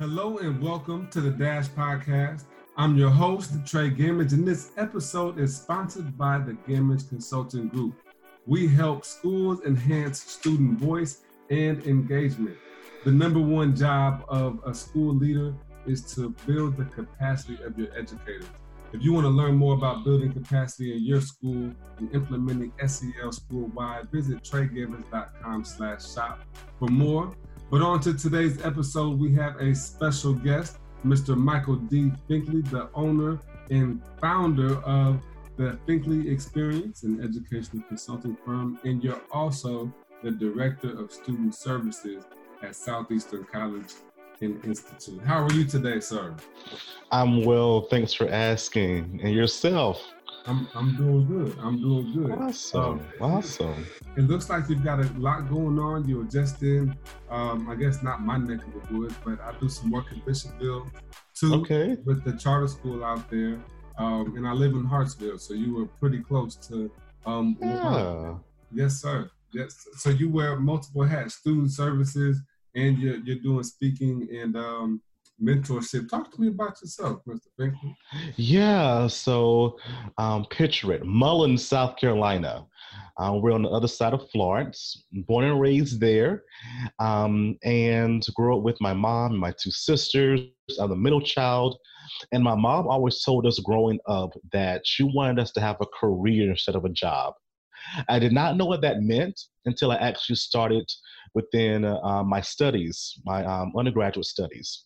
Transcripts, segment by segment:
Hello and welcome to the Dash Podcast. I'm your host, Trey Gamage, and this episode is sponsored by the Gamage Consulting Group. We help schools enhance student voice and engagement. The number one job of a school leader is to build the capacity of your educators. If you want to learn more about building capacity in your school and implementing SEL school-wide, visit treygamage.com slash shop for more. But on to today's episode, we have a special guest, Mr. Michael D. Finkley, the owner and founder of the Finkley Experience, an educational consulting firm, and you're also the Director of Student Services at Southeastern College and Institute. How are you today, sir? I'm well, thanks for asking. And yourself? I'm I'm doing good. I'm doing good. Awesome. Um, awesome. It looks like you've got a lot going on. You're just in, um, I guess not my neck of the woods, but I do some work in Bishopville too okay. with the charter school out there. Um, and I live in Hartsville, so you were pretty close to um yeah. Yes, sir. Yes. So you wear multiple hats, student services, and you're you're doing speaking and um mentorship. Talk to me about yourself, Mr. Finkley. Yeah, so um, picture it Mullins, South Carolina. Uh, we're on the other side of Florence, born and raised there, um, and grew up with my mom and my two sisters. I'm the middle child. And my mom always told us growing up that she wanted us to have a career instead of a job. I did not know what that meant until I actually started within uh, my studies, my um, undergraduate studies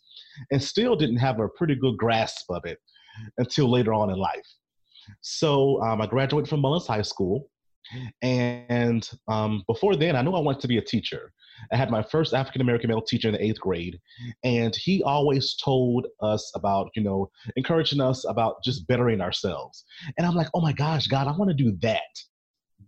and still didn't have a pretty good grasp of it until later on in life. So um, I graduated from Mullins High School. And um, before then, I knew I wanted to be a teacher. I had my first African American male teacher in the eighth grade, and he always told us about, you know, encouraging us about just bettering ourselves. And I'm like, oh my gosh, God, I want to do that.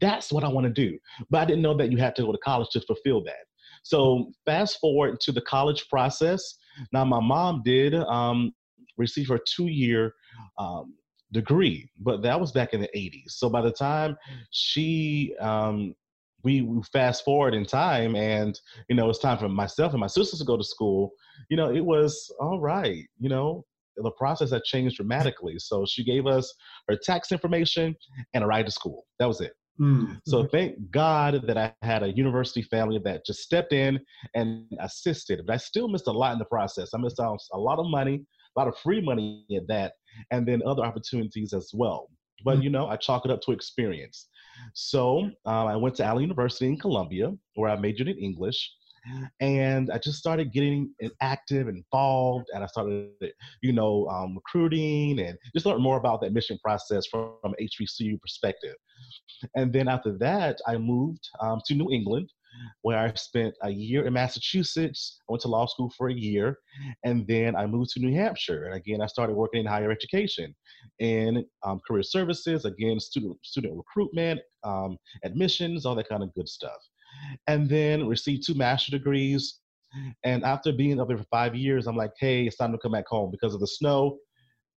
That's what I want to do. But I didn't know that you had to go to college to fulfill that. So fast forward to the college process. Now, my mom did um, receive her two year um, degree, but that was back in the 80s. So by the time she, um, we, we fast forward in time and, you know, it's time for myself and my sisters to go to school, you know, it was all right, you know, the process had changed dramatically. So she gave us her tax information and a ride to school. That was it. Mm. So thank God that I had a university family that just stepped in and assisted. But I still missed a lot in the process. I missed out a lot of money, a lot of free money at that, and then other opportunities as well. But mm. you know, I chalk it up to experience. So uh, I went to Allen University in Columbia, where I majored in English and I just started getting active, and involved, and I started, you know, um, recruiting and just learned more about that mission process from, from HBCU perspective. And then after that, I moved um, to New England, where I spent a year in Massachusetts. I went to law school for a year, and then I moved to New Hampshire. And again, I started working in higher education, in um, career services, again, student student recruitment, um, admissions, all that kind of good stuff and then received two master degrees. And after being up there for five years, I'm like, hey, it's time to come back home because of the snow.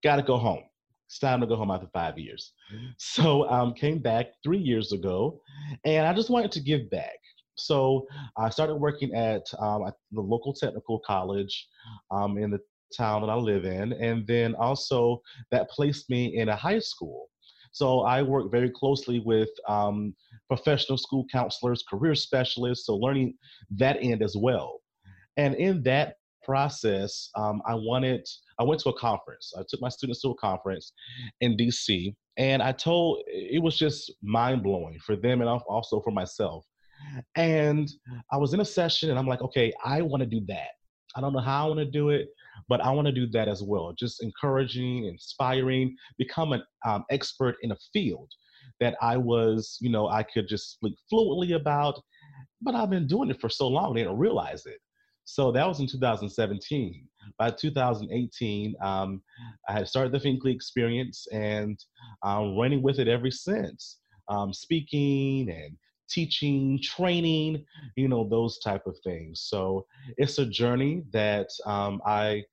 Got to go home. It's time to go home after five years. So um, came back three years ago, and I just wanted to give back. So I started working at um, the local technical college um, in the town that I live in, and then also that placed me in a high school. So I work very closely with um, professional school counselors, career specialists, so learning that end as well. And in that process, um, I wanted, I went to a conference. I took my students to a conference in DC, and I told, it was just mind blowing for them and also for myself. And I was in a session, and I'm like, okay, I want to do that. I don't know how I want to do it, but I want to do that as well. Just encouraging, inspiring, become an um, expert in a field that I was, you know, I could just speak fluently about. But I've been doing it for so long, they didn't realize it. So that was in 2017. By 2018, um, I had started the Finkley experience and I'm running with it ever since. Um, speaking and teaching, training, you know, those type of things. So it's a journey that um, I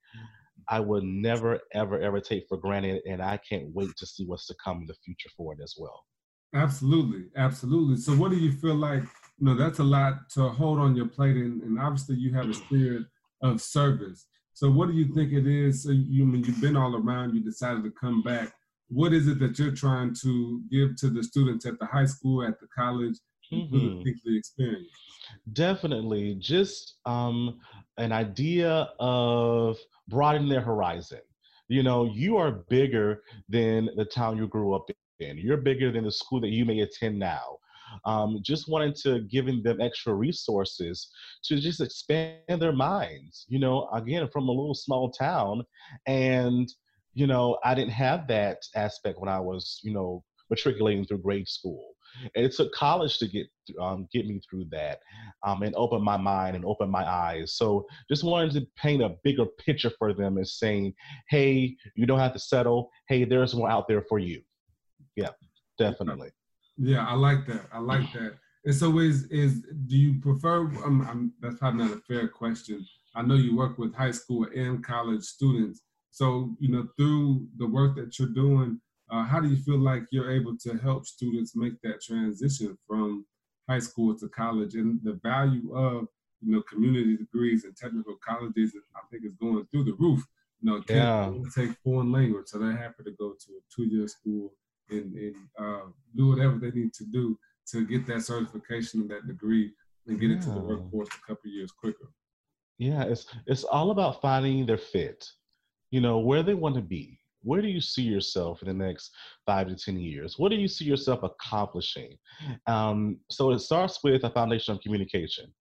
I would never, ever, ever take for granted, and I can't wait to see what's to come in the future for it as well. Absolutely, absolutely. So, what do you feel like? You know, that's a lot to hold on your plate, and, and obviously, you have a spirit of service. So what do you think it is? So you I mean you've been all around, you decided to come back. What is it that you're trying to give to the students at the high school, at the college, mm-hmm. the experience? Definitely, just um, an idea of broadening their horizon. You know, you are bigger than the town you grew up in. You're bigger than the school that you may attend now. Um, just wanting to giving them extra resources to just expand their minds. You know, again, from a little small town, and you know, I didn't have that aspect when I was, you know, matriculating through grade school. And it took college to get um, get me through that um, and open my mind and open my eyes. So just wanted to paint a bigger picture for them and saying, hey, you don't have to settle. Hey, there's more out there for you. Yeah, definitely. Yeah, I like that. I like that. And so, is is do you prefer? Um, I'm, that's probably not a fair question. I know you work with high school and college students. So, you know, through the work that you're doing, uh, how do you feel like you're able to help students make that transition from high school to college and the value of you know community degrees and technical colleges? I think is going through the roof. You know, yeah. take foreign language, so they're happy to go to a two-year school and, and uh, do whatever they need to do to get that certification and that degree and get yeah. into the workforce a couple years quicker. Yeah, it's it's all about finding their fit. You know where they want to be where do you see yourself in the next five to 10 years? What do you see yourself accomplishing? Um, so it starts with a foundation of communication.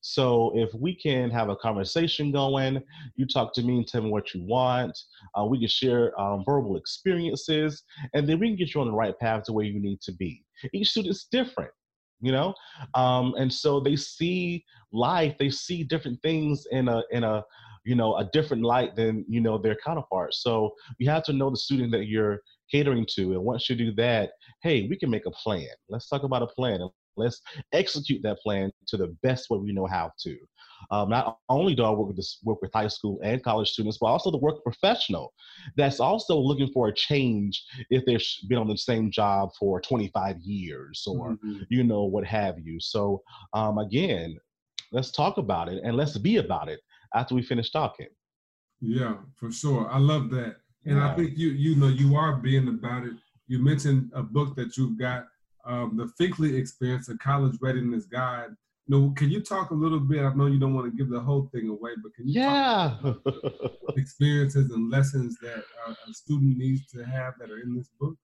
So if we can have a conversation going, you talk to me and tell me what you want, uh, we can share um, verbal experiences, and then we can get you on the right path to where you need to be. Each student's different you know um, and so they see life they see different things in a in a you know a different light than you know their counterparts so you have to know the student that you're catering to and once you do that hey we can make a plan let's talk about a plan and let's execute that plan to the best way we know how to um, not only do I work with this, work with high school and college students, but also the work professional that's also looking for a change if they've been on the same job for 25 years or mm-hmm. you know what have you. So um, again, let's talk about it and let's be about it after we finish talking. Yeah, for sure. I love that. And yeah. I think you you know you are being about it. You mentioned a book that you've got, um, the Finkley Experience, a college readiness guide. You know, can you talk a little bit? I know you don't want to give the whole thing away, but can you yeah. experiences and lessons that a student needs to have that are in this book?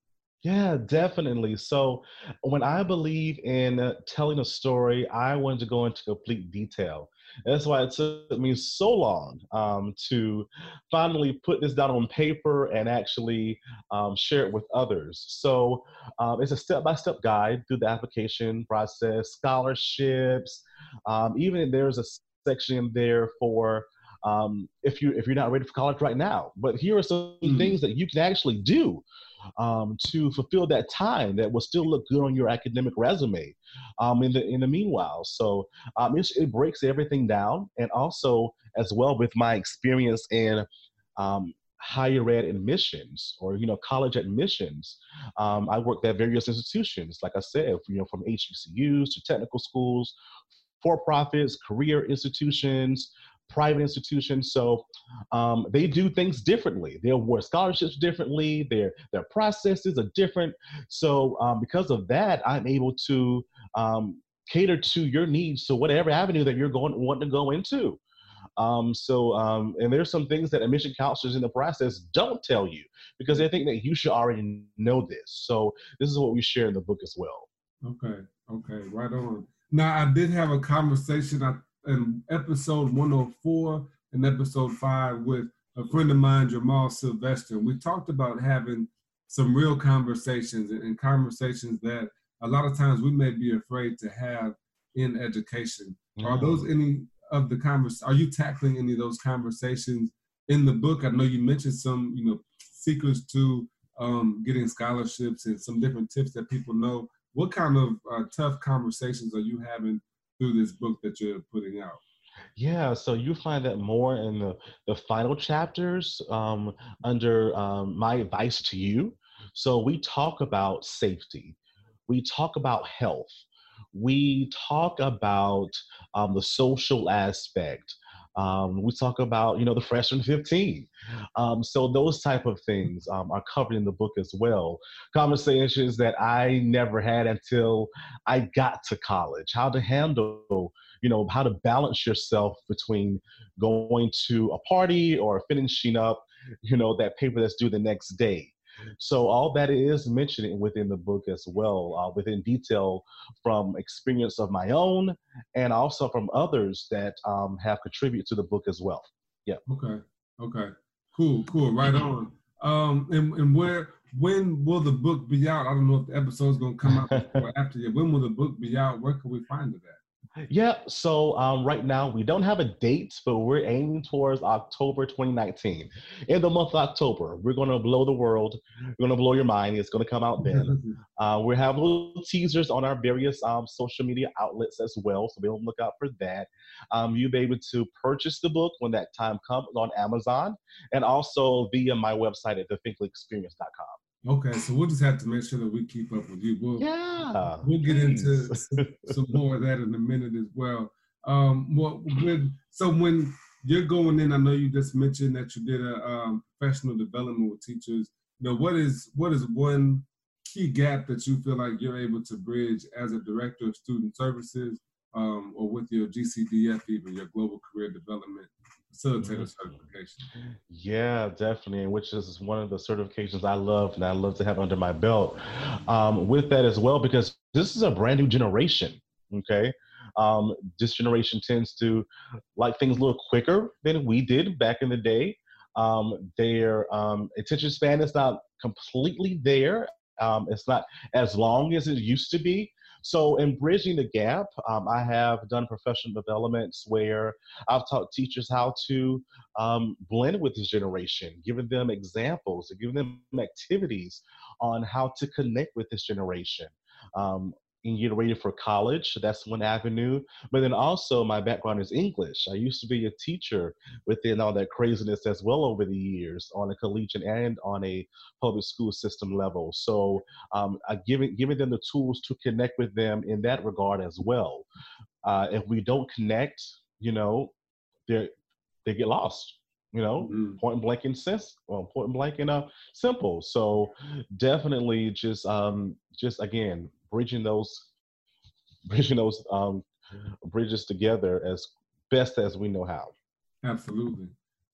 Yeah, definitely. So, when I believe in telling a story, I want to go into complete detail. That's why it took me so long um, to finally put this down on paper and actually um, share it with others. So um, it's a step-by-step guide through the application process, scholarships. Um, even there's a section there for um, if you if you're not ready for college right now. But here are some mm-hmm. things that you can actually do um, to fulfill that time that will still look good on your academic resume um, in the in the meanwhile. So um, it breaks everything down, and also as well with my experience in um, higher ed admissions or you know college admissions um, i worked at various institutions like i said you know from hbcus to technical schools for profits career institutions private institutions. So um, they do things differently. They award scholarships differently. Their their processes are different. So um, because of that, I'm able to um, cater to your needs. So whatever avenue that you're going wanting to go into. Um, so, um, and there's some things that admission counselors in the process don't tell you because they think that you should already know this. So, this is what we share in the book as well. Okay, okay, right on. Now, I did have a conversation. I in episode 104 and episode five with a friend of mine, Jamal Sylvester. We talked about having some real conversations and, conversations that a lot of times we may be afraid to have in education. Mm-hmm. Are those any of the convers? Are you tackling any of those conversations in the book? I know you mentioned some, you know, secrets to um, getting scholarships and some different tips that people know. What kind of uh, tough conversations are you having through this book that you're putting out? Yeah, so you find that more in the, the final chapters um, under um, my advice to you. So we talk about safety, we talk about health, we talk about um, the social aspect, Um, we talk about, you know, the freshman 15. Um, so those type of things um, are covered in the book as well. Conversations that I never had until I got to college. How to handle, you know, how to balance yourself between going to a party or finishing up, you know, that paper that's due the next day. So all that is mentioned within the book as well, uh, within detail from experience of my own and also from others that um, have contributed to the book as well. Yeah. Okay. Okay. Cool. Cool. Right on. Um, and, and where when will the book be out? I don't know if the episode's gonna come out after you. When will the book be out? Where can we find it at? Yeah, so um, right now we don't have a date, but we're aiming towards October 2019. In the month of October, we're going to blow the world. We're going to blow your mind. It's going to come out then. uh, we have little teasers on our various um, social media outlets as well, so be on the look out for that. Um, you'll be able to purchase the book when that time comes on Amazon and also via my website at thefinkleyexperience.com. Okay, so we'll just have to make sure that we keep up with you. We'll, yeah, we'll get please. into some, some, more of that in a minute as well. Um, well, when, so when you're going in, I know you just mentioned that you did a um, professional development with teachers. You know, what is what is one key gap that you feel like you're able to bridge as a director of student services um, or with your GCDF, even your global career development facilitator certification. Yeah, definitely, which is one of the certifications I love and I love to have under my belt. Um, with that as well, because this is a brand new generation. Okay. Um, this generation tends to like things a little quicker than we did back in the day. Um, their um, attention span is not completely there. Um, it's not as long as it used to be. So, in bridging the gap, um, I have done professional developments where I've taught teachers how to um, blend with this generation, giving them examples, giving them activities on how to connect with this generation. Um, and get ready for college. That's one avenue. But then also, my background is English. I used to be a teacher within all that craziness as well over the years on a collegiate and on a public school system level. So, um, giving giving them the tools to connect with them in that regard as well. Uh, if we don't connect, you know, they they get lost you know, mm-hmm. point blank and sense, well, point blank and uh, simple. So definitely just, um, just again, bridging those bridging those um, bridges together as best as we know how. Absolutely,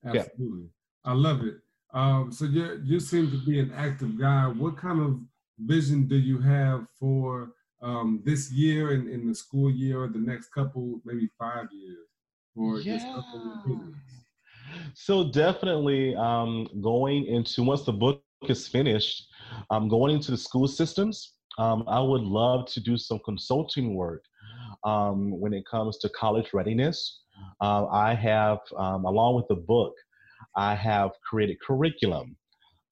absolutely. Yeah. I love it. Um, so you you seem to be an active guy. What kind of vision do you have for um, this year and in the school year or the next couple, maybe five years, or yeah. couple So definitely um, going into once the book is finished, um, going into the school systems um, I would love to do some consulting work um, when it comes to college readiness. Uh, I have, um, along with the book, I have created curriculum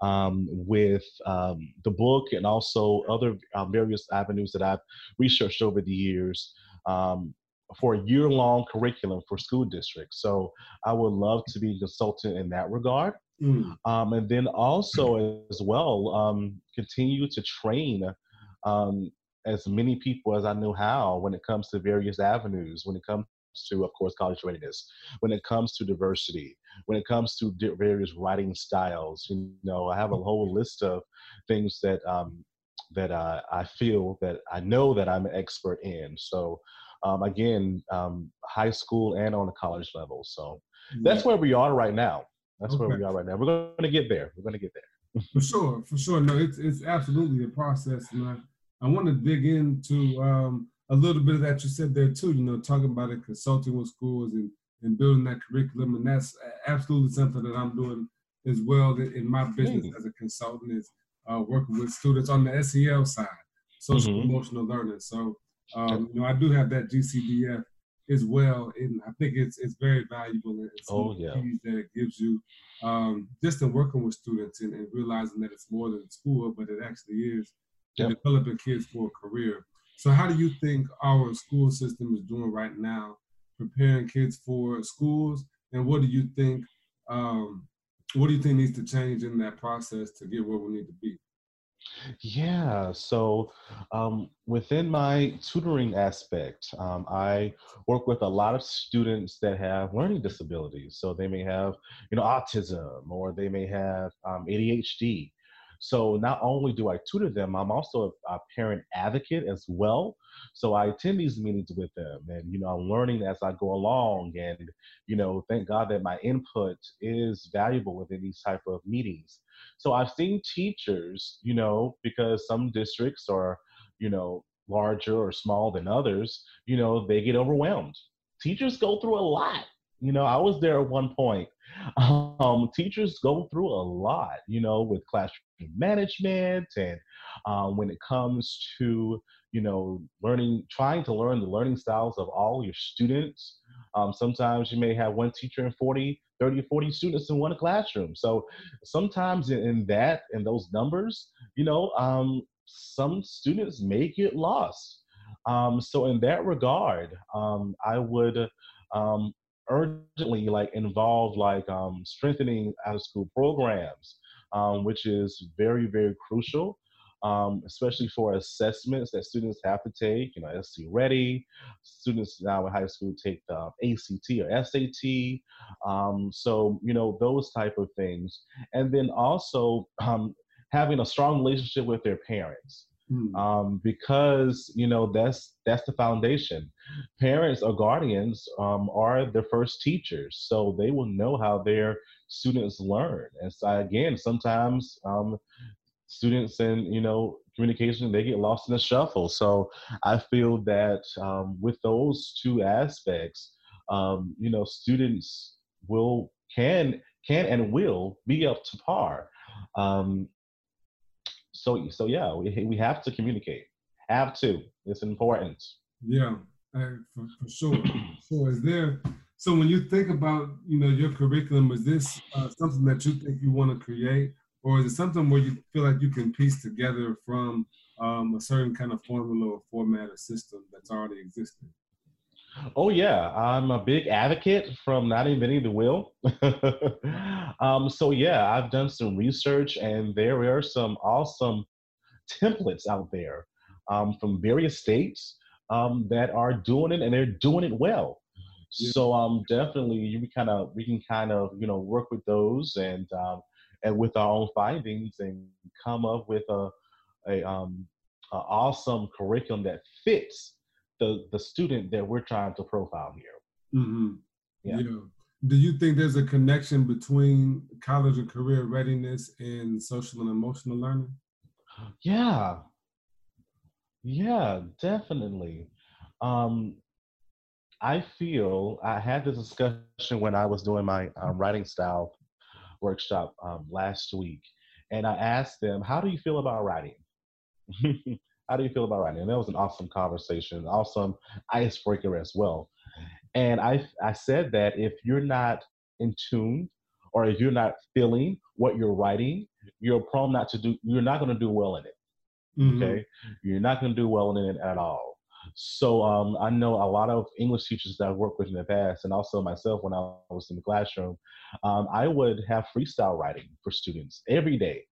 um, with the book and also other uh, various avenues that I've researched over the years um, for a year long curriculum for school districts. So I would love to be a consultant in that regard. Mm. Um, and then also, as well, um, continue to train um, as many people as I know how when it comes to various avenues, when it comes to, of course, college readiness, when it comes to diversity, when it comes to various writing styles. You know, I have a whole list of things that um, that uh, I feel that I know that I'm an expert in. So, um, again, um, high school and on the college level. So that's where we are right now. That's okay. where we are right now. We're going to get there. We're going to get there. for sure, for sure. No, it's it's absolutely a process, and I, I want to dig into um, a little bit of that you said there too. You know, talking about it, consulting with schools and and building that curriculum, and that's absolutely something that I'm doing as well in my business as a consultant is uh, working with students on the SEL side, social mm-hmm. emotional learning. So, um, you know, I do have that GCDF as well, and I think it's it's very valuable and oh, yeah. that it gives you um, just in working with students and, and realizing that it's more than school, but it actually is yep. developing kids for a career. So, how do you think our school system is doing right now, preparing kids for schools? And what do you think? Um, what do you think needs to change in that process to get where we need to be? Yeah, so um, within my tutoring aspect, um, I work with a lot of students that have learning disabilities. So they may have, you know, autism or they may have um, ADHD. So not only do I tutor them, I'm also a, a, parent advocate as well. So I attend these meetings with them, and you know, I'm learning as I go along, and you know, thank God that my input is valuable within these type of meetings. So I've seen teachers, you know, because some districts are, you know, larger or small than others, you know, they get overwhelmed. Teachers go through a lot. You know, I was there at one point. Um, teachers go through a lot, you know, with classroom management and um, when it comes to, you know, learning, trying to learn the learning styles of all your students. Um, sometimes you may have one teacher and 40 30 or 40 students in one classroom. So sometimes in, that, in those numbers, you know, um, some students may get lost. Um, so in that regard, um, I would um, urgently like involve like um, strengthening out of school programs, which is very, very crucial um, especially for assessments that students have to take. You know, SC Ready. Students now in high school take the ACT or SAT. Um, so you know those type of things, and then also um, having a strong relationship with their parents. Hmm. Um, because you know that's that's the foundation. Parents or guardians um, are the first teachers, so they will know how their students learn. And so again, sometimes um, students and you know communication they get lost in the shuffle. So i feel that um, with those two aspects um, you know students will can can and will be up to par. Um, so so yeah we, we have to communicate. Have to. It's important. Yeah for, for sure. So is there so when you think about you know your curriculum is this uh, something that you think you want to create or is it something where you feel like you can piece together from um, a certain kind of formula or format or system that's already existing? Oh yeah, I'm a big advocate from not inventing the wheel. um, so yeah, I've done some research, and there are some awesome templates out there um, from various states um, that are doing it, and they're doing it well. Yeah. So um, definitely, you kind of we can kind of you know work with those and um, and with our own findings and come up with a, a, um, a awesome curriculum that fits the, the student that we're trying to profile here. Mm-hmm. Yeah. yeah. Do you think there's a connection between college and career readiness and social and emotional learning? Yeah. Yeah, definitely. Um, I feel I had this discussion when I was doing my um, writing style workshop um, last week, and I asked them, "How do you feel about writing? How do you feel about writing?" And that was an awesome conversation, awesome icebreaker as well. And I I said that if you're not in tune or if you're not feeling what you're writing, you're prone not to do. You're not going to do well in it. Mm-hmm. Okay, you're not going to do well in it at all. So um, I know a lot of English teachers that I've worked with in the past, and also myself when I was in the classroom. Um, I would have freestyle writing for students every day.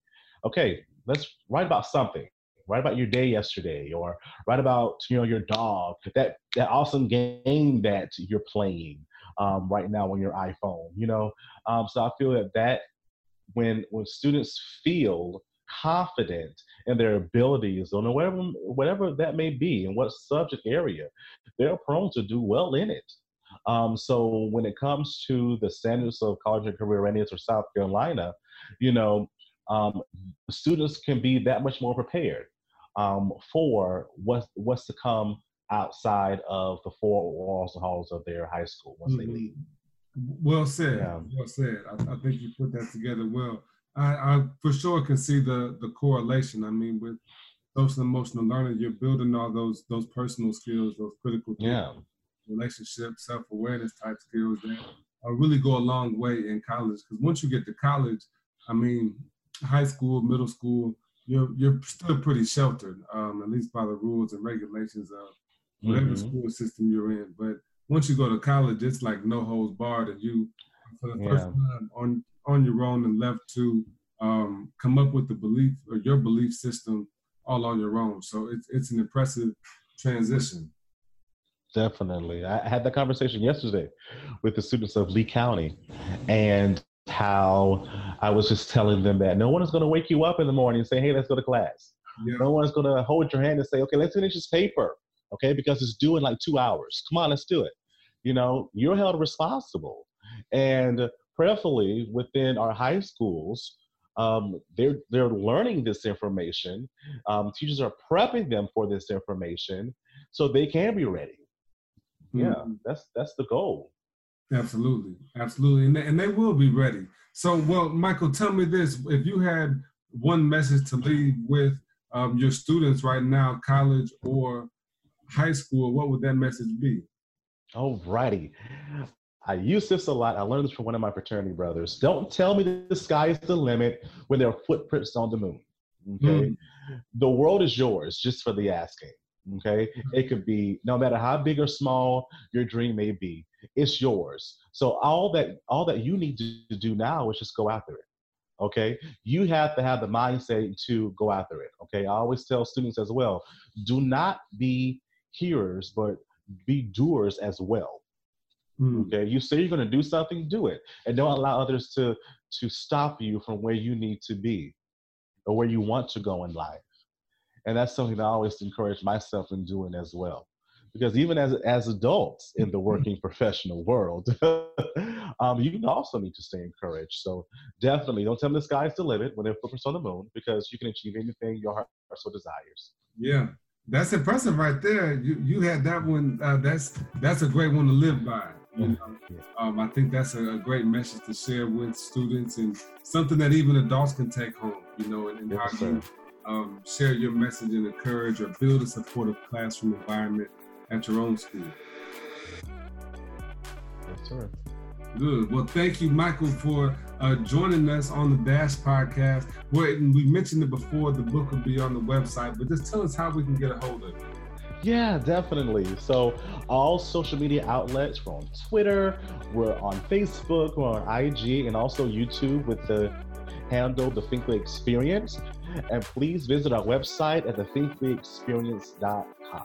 Okay, let's write about something. Write about your day yesterday, or write about you know your dog. That that awesome game that you're playing um, right now on your iPhone. You know, um, so I feel that that when when students feel confident in their abilities or whatever whatever that may be in what subject area, they're prone to do well in it. Um, so when it comes to the standards of college and career readiness or South Carolina, you know, um, students can be that much more prepared um, for what's what's to come outside of the four walls and halls of their high school once mm-hmm. they leave. Well said. Yeah. Well said. I, I, think you put that together well. I, I for sure can see the the correlation. I mean, with social emotional learning, you're building all those those personal skills, those critical yeah. relationship, self awareness type skills that really go a long way in college. Because once you get to college, I mean, high school, middle school, you're you're still pretty sheltered, um, at least by the rules and regulations of whatever mm-hmm. school system you're in. But once you go to college, it's like no holds barred, and you for the yeah. first time on on your own and left to um, come up with the belief or your belief system all on your own. So it's it's an impressive transition. Definitely. I had that conversation yesterday with the students of Lee County and how I was just telling them that no one is going to wake you up in the morning and say, hey, let's go to class. Yeah. No one's going to hold your hand and say, okay, let's finish this paper, okay, because it's due in like two hours. Come on, let's do it. You know, you're held responsible. And prayerfully, within our high schools, um, they're they're learning this information. Um, teachers are prepping them for this information so they can be ready. Mm-hmm. Yeah, that's that's the goal. Absolutely, absolutely, and they, and they will be ready. So, well, Michael, tell me this: if you had one message to leave with um, your students right now, college or high school, what would that message be? All righty. I use this a lot. I learned this from one of my fraternity brothers. Don't tell me the sky is the limit when there are footprints on the moon. Okay. Mm. The world is yours just for the asking. Okay. Mm-hmm. It could be no matter how big or small your dream may be, it's yours. So all that all that you need to do now is just go after it. Okay. You have to have the mindset to go after it. Okay. I always tell students as well, do not be hearers, but be doers as well. Mm. Okay, you say you're going to do something, do it, and don't allow others to to stop you from where you need to be or where you want to go in life. And that's something that I always encourage myself in doing as well. Because even as as adults in the mm-hmm. working professional world, um, you also need to stay encouraged. So definitely, don't tell them the sky's the limit when they're focused on the moon, because you can achieve anything your heart so desires. Yeah, that's impressive right there. You you had that one. Uh, that's that's a great one to live by. You know, um, I think that's a, a, great message to share with students and something that even adults can take home. You know, and, and yes, how you um, share your message and encourage or build a supportive classroom environment at your own school. Yes, sir. Good. Well, thank you, Michael, for uh, joining us on the Dash podcast. Well, we mentioned it before. The book will be on the website, but just tell us how we can get a hold of it. Yeah, definitely. So all social media outlets, we're on Twitter, we're on Facebook, we're on IG, and also YouTube with the handle The Finkley Experience. And please visit our website at thefinkleyexperience.com.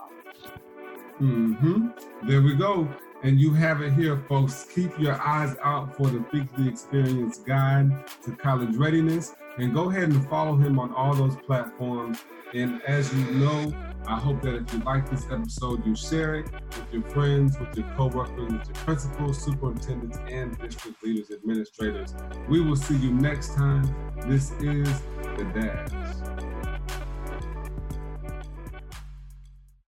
Mm-hmm. There we go. And you have it here, folks. Keep your eyes out for the Finkley Experience Guide to College Readiness. And go ahead and follow him on all those platforms. And as you know, I hope that if you like this episode, you share it with your friends, with your coworkers, with your principals, superintendents, and district leaders, administrators. We will see you next time. This is The Dash.